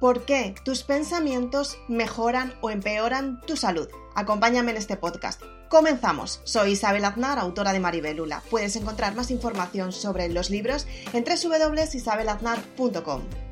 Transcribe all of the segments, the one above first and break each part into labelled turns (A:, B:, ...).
A: ¿Por qué tus pensamientos mejoran o empeoran tu salud? Acompáñame en este podcast. Comenzamos. Soy Isabel Aznar, autora de Maribelula. Puedes encontrar más información sobre los libros en www.isabelaznar.com.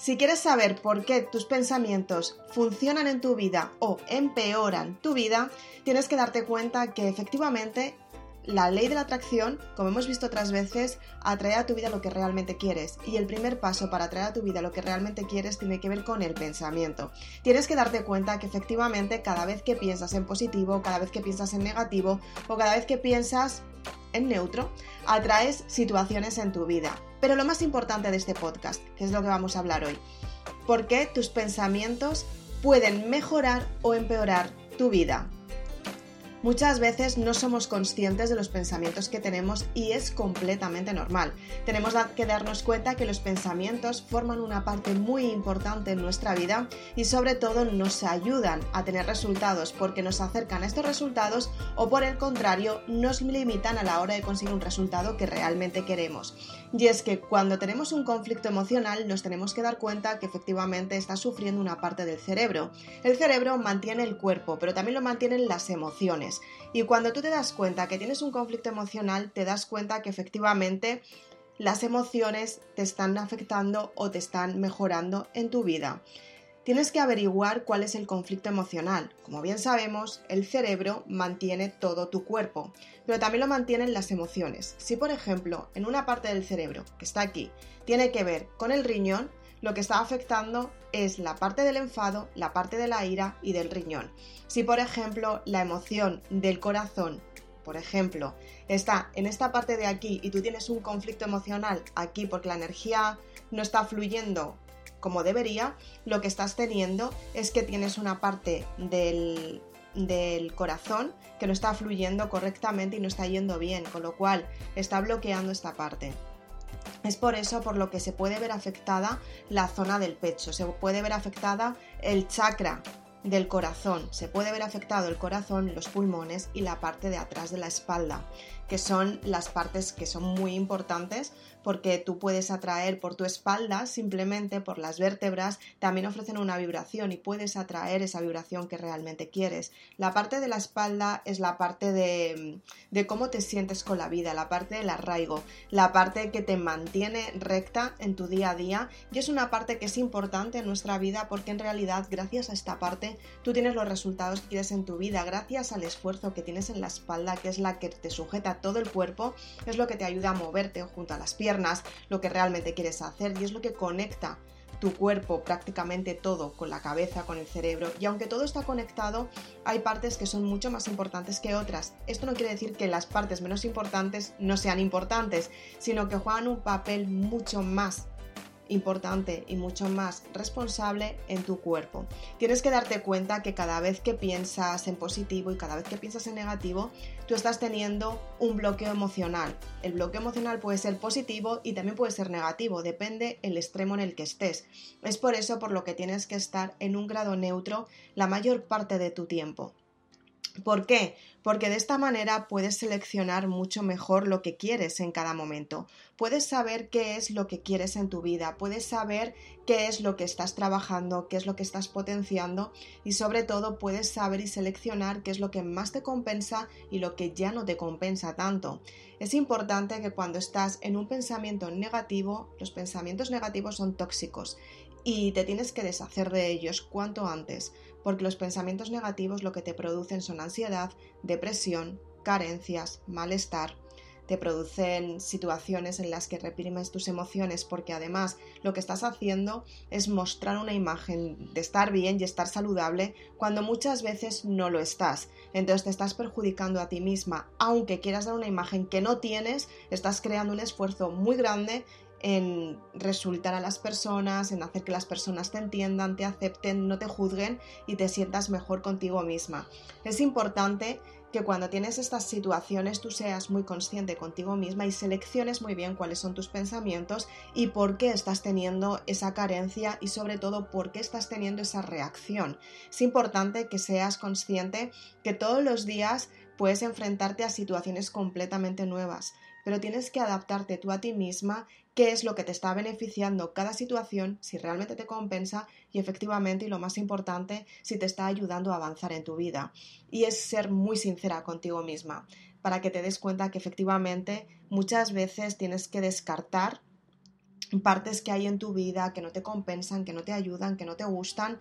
A: Si quieres saber por qué tus pensamientos funcionan en tu vida o empeoran tu vida, tienes que darte cuenta que efectivamente la ley de la atracción, como hemos visto otras veces, atrae a tu vida lo que realmente quieres. Y el primer paso para atraer a tu vida lo que realmente quieres tiene que ver con el pensamiento. Tienes que darte cuenta que efectivamente cada vez que piensas en positivo, cada vez que piensas en negativo o cada vez que piensas en neutro, atraes situaciones en tu vida. Pero lo más importante de este podcast, que es lo que vamos a hablar hoy, ¿por qué tus pensamientos pueden mejorar o empeorar tu vida? Muchas veces no somos conscientes de los pensamientos que tenemos y es completamente normal. Tenemos que darnos cuenta que los pensamientos forman una parte muy importante en nuestra vida y sobre todo nos ayudan a tener resultados porque nos acercan a estos resultados o por el contrario nos limitan a la hora de conseguir un resultado que realmente queremos. Y es que cuando tenemos un conflicto emocional nos tenemos que dar cuenta que efectivamente está sufriendo una parte del cerebro. El cerebro mantiene el cuerpo, pero también lo mantienen las emociones. Y cuando tú te das cuenta que tienes un conflicto emocional, te das cuenta que efectivamente las emociones te están afectando o te están mejorando en tu vida. Tienes que averiguar cuál es el conflicto emocional. Como bien sabemos, el cerebro mantiene todo tu cuerpo, pero también lo mantienen las emociones. Si, por ejemplo, en una parte del cerebro, que está aquí, tiene que ver con el riñón, lo que está afectando es la parte del enfado, la parte de la ira y del riñón. Si por ejemplo la emoción del corazón, por ejemplo, está en esta parte de aquí y tú tienes un conflicto emocional aquí porque la energía no está fluyendo como debería, lo que estás teniendo es que tienes una parte del, del corazón que no está fluyendo correctamente y no está yendo bien, con lo cual está bloqueando esta parte. Es por eso por lo que se puede ver afectada la zona del pecho, se puede ver afectada el chakra del corazón, se puede ver afectado el corazón, los pulmones y la parte de atrás de la espalda, que son las partes que son muy importantes porque tú puedes atraer por tu espalda, simplemente por las vértebras, también ofrecen una vibración y puedes atraer esa vibración que realmente quieres. La parte de la espalda es la parte de, de cómo te sientes con la vida, la parte del arraigo, la parte que te mantiene recta en tu día a día y es una parte que es importante en nuestra vida porque en realidad gracias a esta parte tú tienes los resultados que quieres en tu vida, gracias al esfuerzo que tienes en la espalda, que es la que te sujeta todo el cuerpo, es lo que te ayuda a moverte junto a las piernas lo que realmente quieres hacer y es lo que conecta tu cuerpo, prácticamente todo, con la cabeza, con el cerebro. Y aunque todo está conectado, hay partes que son mucho más importantes que otras. Esto no quiere decir que las partes menos importantes no sean importantes, sino que juegan un papel mucho más importante y mucho más responsable en tu cuerpo. Tienes que darte cuenta que cada vez que piensas en positivo y cada vez que piensas en negativo, tú estás teniendo un bloqueo emocional. El bloqueo emocional puede ser positivo y también puede ser negativo, depende el extremo en el que estés. Es por eso por lo que tienes que estar en un grado neutro la mayor parte de tu tiempo. ¿Por qué? Porque de esta manera puedes seleccionar mucho mejor lo que quieres en cada momento. Puedes saber qué es lo que quieres en tu vida, puedes saber qué es lo que estás trabajando, qué es lo que estás potenciando y sobre todo puedes saber y seleccionar qué es lo que más te compensa y lo que ya no te compensa tanto. Es importante que cuando estás en un pensamiento negativo, los pensamientos negativos son tóxicos y te tienes que deshacer de ellos cuanto antes, porque los pensamientos negativos lo que te producen son ansiedad, depresión, carencias, malestar, te producen situaciones en las que reprimes tus emociones porque además lo que estás haciendo es mostrar una imagen de estar bien y estar saludable cuando muchas veces no lo estás. Entonces te estás perjudicando a ti misma, aunque quieras dar una imagen que no tienes, estás creando un esfuerzo muy grande en resultar a las personas, en hacer que las personas te entiendan, te acepten, no te juzguen y te sientas mejor contigo misma. Es importante que cuando tienes estas situaciones tú seas muy consciente contigo misma y selecciones muy bien cuáles son tus pensamientos y por qué estás teniendo esa carencia y sobre todo por qué estás teniendo esa reacción. Es importante que seas consciente que todos los días puedes enfrentarte a situaciones completamente nuevas, pero tienes que adaptarte tú a ti misma qué es lo que te está beneficiando cada situación, si realmente te compensa y efectivamente, y lo más importante, si te está ayudando a avanzar en tu vida. Y es ser muy sincera contigo misma para que te des cuenta que efectivamente muchas veces tienes que descartar partes que hay en tu vida que no te compensan, que no te ayudan, que no te gustan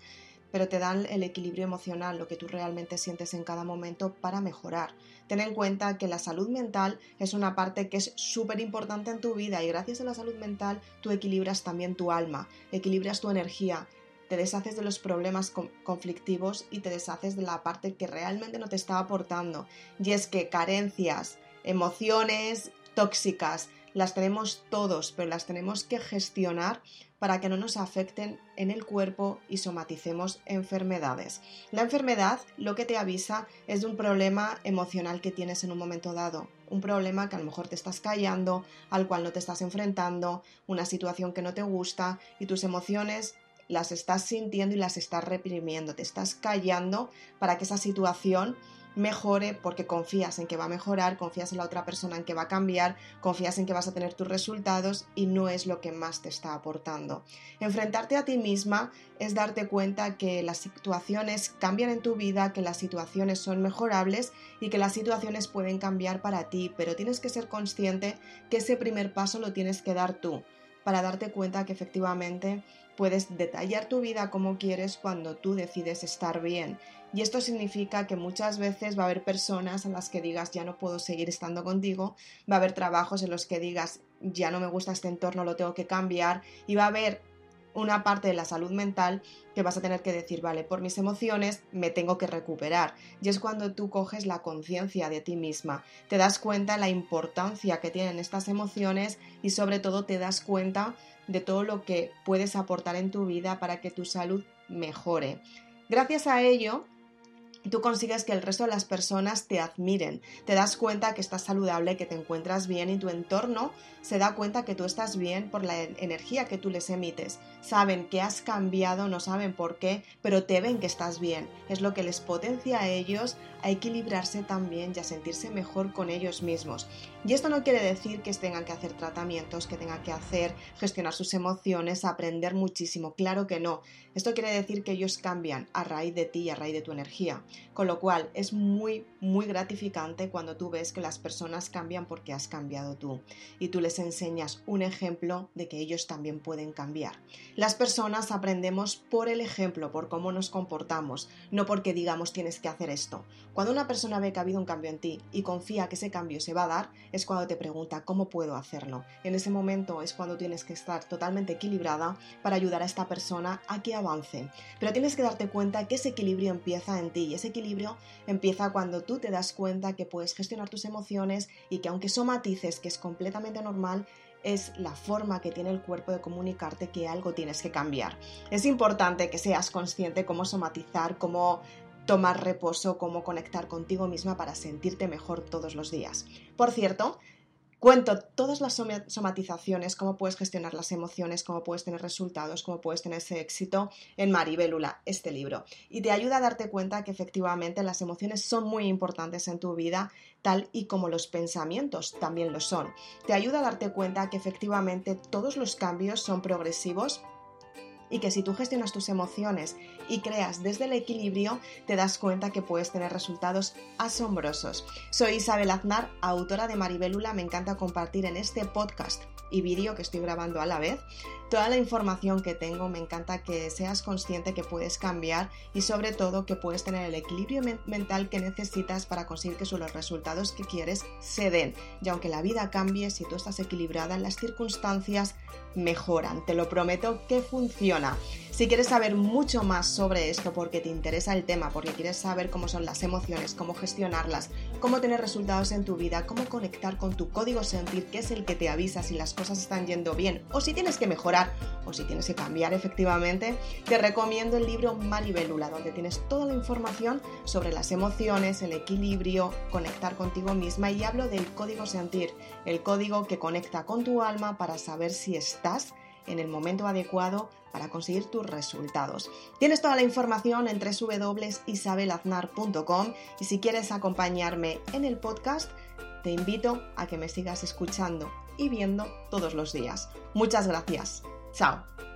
A: pero te dan el equilibrio emocional, lo que tú realmente sientes en cada momento para mejorar. Ten en cuenta que la salud mental es una parte que es súper importante en tu vida y gracias a la salud mental tú equilibras también tu alma, equilibras tu energía, te deshaces de los problemas conflictivos y te deshaces de la parte que realmente no te está aportando. Y es que carencias, emociones tóxicas, las tenemos todos, pero las tenemos que gestionar para que no nos afecten en el cuerpo y somaticemos enfermedades. La enfermedad lo que te avisa es de un problema emocional que tienes en un momento dado, un problema que a lo mejor te estás callando, al cual no te estás enfrentando, una situación que no te gusta y tus emociones las estás sintiendo y las estás reprimiendo, te estás callando para que esa situación mejore porque confías en que va a mejorar, confías en la otra persona en que va a cambiar, confías en que vas a tener tus resultados y no es lo que más te está aportando. Enfrentarte a ti misma es darte cuenta que las situaciones cambian en tu vida, que las situaciones son mejorables y que las situaciones pueden cambiar para ti, pero tienes que ser consciente que ese primer paso lo tienes que dar tú para darte cuenta que efectivamente puedes detallar tu vida como quieres cuando tú decides estar bien. Y esto significa que muchas veces va a haber personas a las que digas ya no puedo seguir estando contigo, va a haber trabajos en los que digas ya no me gusta este entorno, lo tengo que cambiar y va a haber una parte de la salud mental que vas a tener que decir, vale, por mis emociones me tengo que recuperar. Y es cuando tú coges la conciencia de ti misma, te das cuenta la importancia que tienen estas emociones y sobre todo te das cuenta de todo lo que puedes aportar en tu vida para que tu salud mejore. Gracias a ello, tú consigues que el resto de las personas te admiren, te das cuenta que estás saludable, que te encuentras bien y tu entorno se da cuenta que tú estás bien por la energía que tú les emites. Saben que has cambiado, no saben por qué, pero te ven que estás bien. Es lo que les potencia a ellos a equilibrarse también y a sentirse mejor con ellos mismos. Y esto no quiere decir que tengan que hacer tratamientos, que tengan que hacer, gestionar sus emociones, aprender muchísimo. Claro que no. Esto quiere decir que ellos cambian a raíz de ti y a raíz de tu energía. Con lo cual es muy, muy gratificante cuando tú ves que las personas cambian porque has cambiado tú. Y tú les enseñas un ejemplo de que ellos también pueden cambiar. Las personas aprendemos por el ejemplo, por cómo nos comportamos, no porque digamos tienes que hacer esto. Cuando una persona ve que ha habido un cambio en ti y confía que ese cambio se va a dar, es cuando te pregunta cómo puedo hacerlo. En ese momento es cuando tienes que estar totalmente equilibrada para ayudar a esta persona a que avance. Pero tienes que darte cuenta que ese equilibrio empieza en ti y ese equilibrio empieza cuando tú te das cuenta que puedes gestionar tus emociones y que aunque somatices, que es completamente normal, es la forma que tiene el cuerpo de comunicarte que algo tienes que cambiar. Es importante que seas consciente cómo somatizar, cómo tomar reposo, cómo conectar contigo misma para sentirte mejor todos los días. Por cierto, Cuento todas las somatizaciones, cómo puedes gestionar las emociones, cómo puedes tener resultados, cómo puedes tener ese éxito en Maribélula, este libro. Y te ayuda a darte cuenta que efectivamente las emociones son muy importantes en tu vida, tal y como los pensamientos también lo son. Te ayuda a darte cuenta que efectivamente todos los cambios son progresivos y que si tú gestionas tus emociones y creas desde el equilibrio, te das cuenta que puedes tener resultados asombrosos. Soy Isabel Aznar, autora de Maribélula, me encanta compartir en este podcast y vídeo que estoy grabando a la vez toda la información que tengo, me encanta que seas consciente que puedes cambiar y sobre todo que puedes tener el equilibrio mental que necesitas para conseguir que los resultados que quieres se den. Y aunque la vida cambie, si tú estás equilibrada, las circunstancias mejoran. Te lo prometo que funciona. Si quieres saber mucho más sobre esto porque te interesa el tema, porque quieres saber cómo son las emociones, cómo gestionarlas, cómo tener resultados en tu vida, cómo conectar con tu código sentir, que es el que te avisa si las cosas están yendo bien o si tienes que mejorar, o si tienes que cambiar efectivamente, te recomiendo el libro Maribelula, donde tienes toda la información sobre las emociones, el equilibrio, conectar contigo misma y hablo del código sentir, el código que conecta con tu alma para saber si estás en el momento adecuado para conseguir tus resultados. Tienes toda la información en www.isabelaznar.com y si quieres acompañarme en el podcast, te invito a que me sigas escuchando y viendo todos los días. Muchas gracias. Chao.